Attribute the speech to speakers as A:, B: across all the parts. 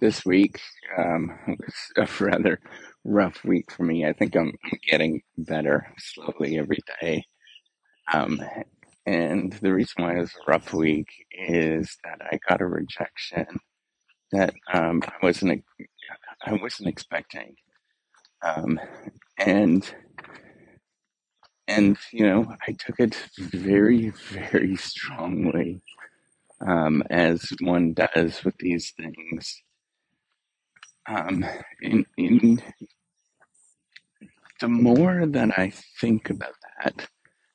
A: this week um, was a rather rough week for me. I think I'm getting better slowly every day. Um, and the reason why it was a rough week is that I got a rejection that um, I wasn't I wasn't expecting. Um, and and you know I took it very very strongly um, as one does with these things. Um, in, in the more that I think about that,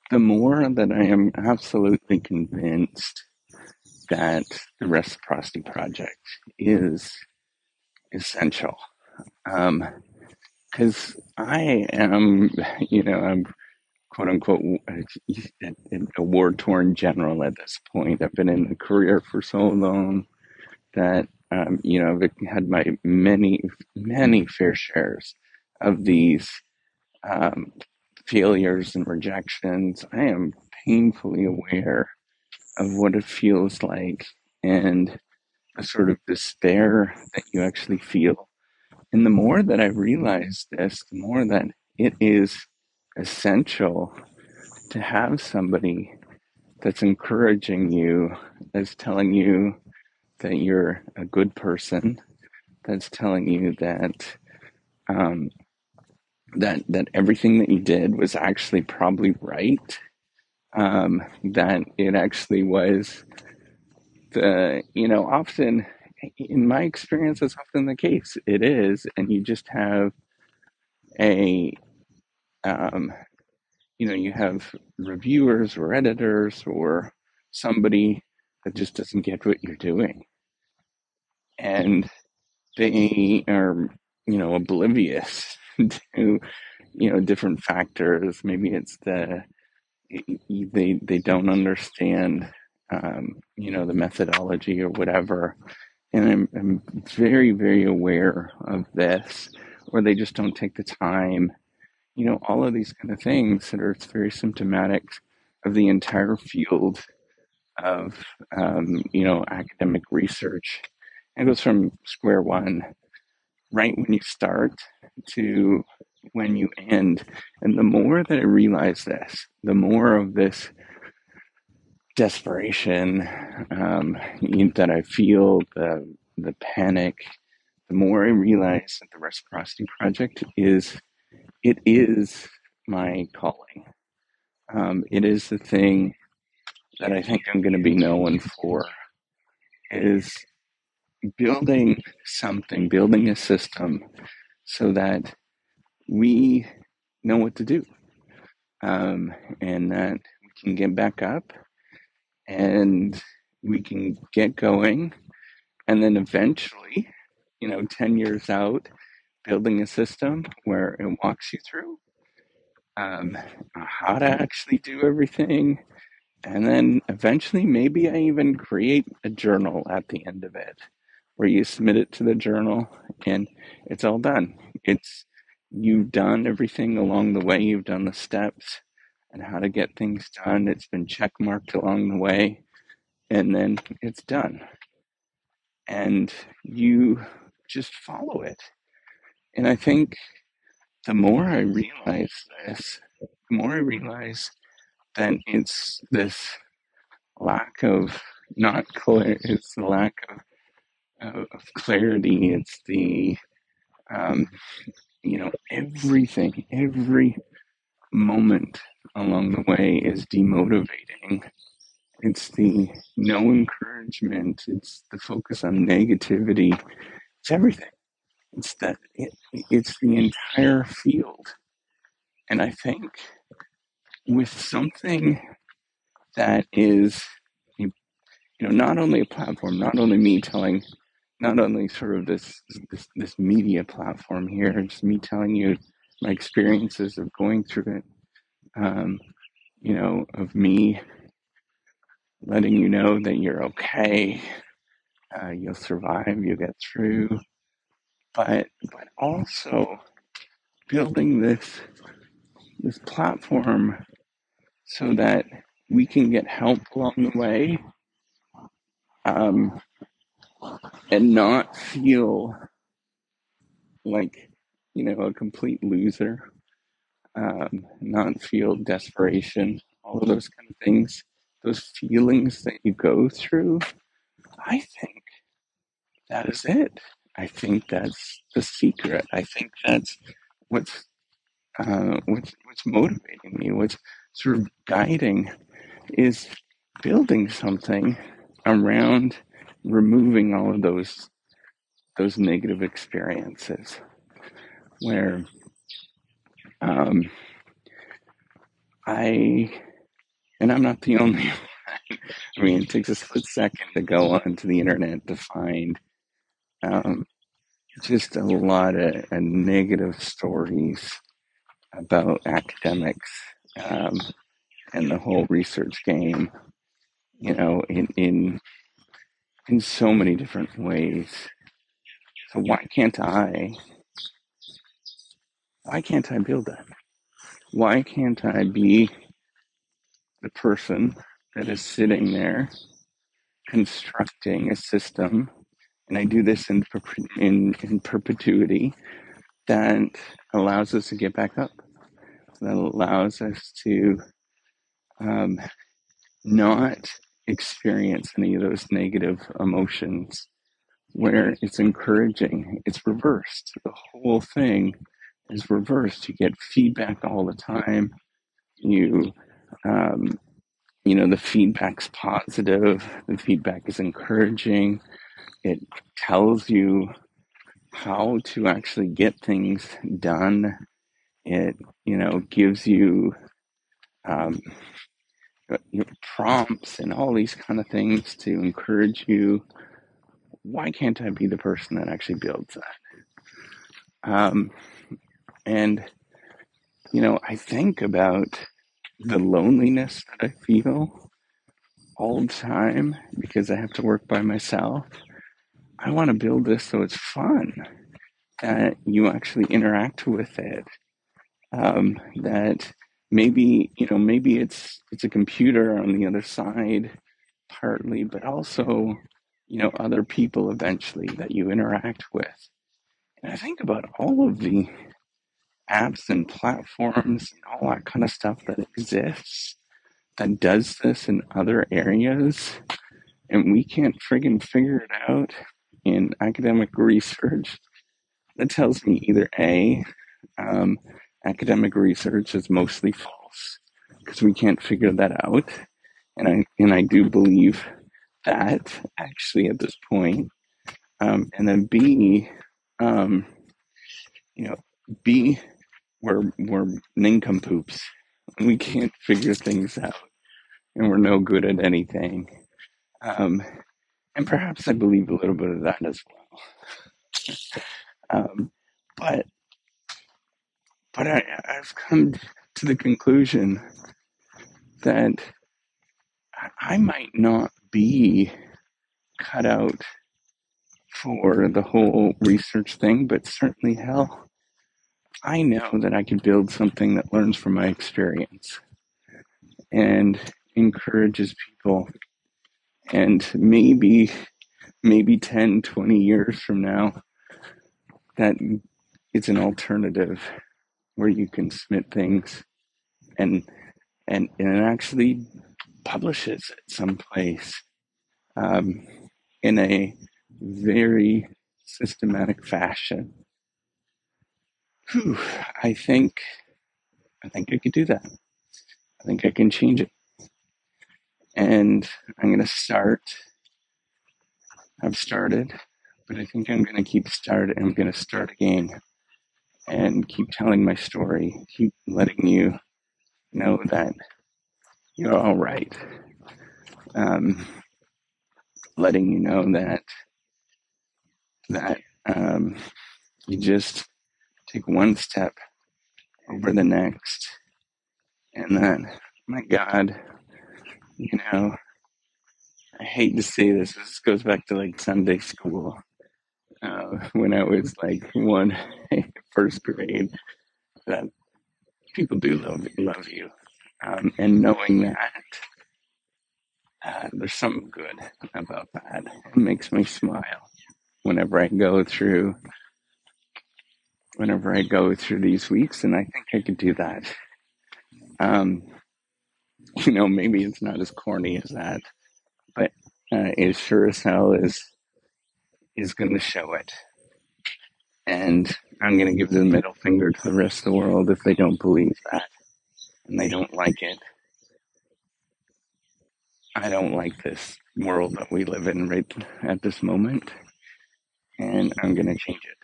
A: the more that I am absolutely convinced that the reciprocity project is essential. Because um, I am, you know, I'm quote unquote a war torn general at this point. I've been in the career for so long that, um, you know, I've had my many, many fair shares of these um, failures and rejections. I am painfully aware of what it feels like and a sort of despair that you actually feel. And the more that I realize this, the more that it is essential to have somebody that's encouraging you, that's telling you that you're a good person, that's telling you that um, that that everything that you did was actually probably right. Um, that it actually was the you know often in my experience that's often the case. It is, and you just have a um, you know you have reviewers or editors or somebody that just doesn't get what you're doing, and they are you know oblivious to you know different factors. Maybe it's the they they don't understand um, you know the methodology or whatever. And I'm, I'm very very aware of this or they just don't take the time. You know all of these kind of things that are very symptomatic of the entire field of um, you know academic research it goes from square one right when you start to when you end. And the more that I realize this, the more of this desperation um, that I feel, the the panic, the more I realize that the reciprocity project is it is my calling. Um, it is the thing that I think I'm going to be known for is building something, building a system so that we know what to do um, and that we can get back up and we can get going. And then eventually you know 10 years out building a system where it walks you through um, how to actually do everything. And then eventually maybe i even create a journal at the end of it where you submit it to the journal and it's all done it's you've done everything along the way. You've done the steps and how to get things done. It's been check marked along the way, and then it's done. And you just follow it. And I think the more I realize this, the more I realize that it's this lack of not clear, it's the lack of, of clarity, it's the um, you know, everything, every moment along the way is demotivating. It's the no encouragement. It's the focus on negativity. It's everything. It's that. It, it's the entire field. And I think with something that is, you know, not only a platform, not only me telling not only sort of this this, this media platform here, it's me telling you my experiences of going through it. Um, you know, of me letting you know that you're okay, uh, you'll survive, you'll get through, but but also building this this platform so that we can get help along the way. Um, and not feel like, you know, a complete loser, um, not feel desperation, all of those kind of things, those feelings that you go through, I think that is it. I think that's the secret. I think that's what's uh, what's what's motivating me, what's sort of guiding is building something around removing all of those those negative experiences where um, I and I'm not the only one. I mean, it takes a split second to go onto the internet to find um, just a lot of uh, negative stories about academics um, and the whole research game. You know, in in in so many different ways. So why can't I? Why can't I build that? Why can't I be the person that is sitting there constructing a system? And I do this in in, in perpetuity that allows us to get back up. That allows us to um, not experience any of those negative emotions where it's encouraging. It's reversed. The whole thing is reversed. You get feedback all the time. You, um, you know, the feedback's positive. The feedback is encouraging. It tells you how to actually get things done. It, you know, gives you um, prompts and all these kind of things to encourage you. Why can't I be the person that actually builds that? Um, and, you know, I think about the loneliness that I feel all the time because I have to work by myself. I want to build this so it's fun, that you actually interact with it, um, that maybe you know maybe it's it's a computer on the other side partly but also you know other people eventually that you interact with. And i think about all of the apps and platforms and all that kind of stuff that exists that does this in other areas and we can't friggin' figure it out in academic research. That tells me either a um, academic research is mostly false because we can't figure that out and i and i do believe that actually at this point um, and then b um, you know b we're we're nincompoops. We can't figure things out, and we're no good at anything. Um, and perhaps I believe a little bit of that as well. Um, but but I, I've come to the conclusion that I might not be cut out for the whole research thing, but certainly hell I know that I can build something that learns from my experience and encourages people. And maybe, maybe 10, 20 years from now, that it's an alternative where you can submit things and and and it actually publishes it someplace um, in a very systematic fashion Whew, I think I think I could do that. I think I can change it. And I'm gonna start. I've started, but I think I'm gonna keep starting. I'm gonna start again and keep telling my story, keep letting you know that you're all right. Um, letting you know that that um, you just take one step over the next. And then, my God, you know, I hate to say this, this goes back to like Sunday school. Uh, when I was like one first grade, that people do love love you, um, and knowing that Uh, there's something good about that. It makes me smile whenever I go through whenever I go through these weeks, and I think I could do that. Um, you know, maybe it's not as corny as that, but uh, it sure as hell is is going to show it. And I'm going to give the middle finger to the rest of the world if they don't believe that and they don't like it. I don't like this world that we live in right at this moment, and I'm going to change it.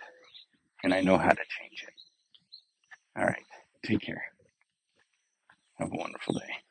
A: And I know how to change it. All right. Take care. Have a wonderful day.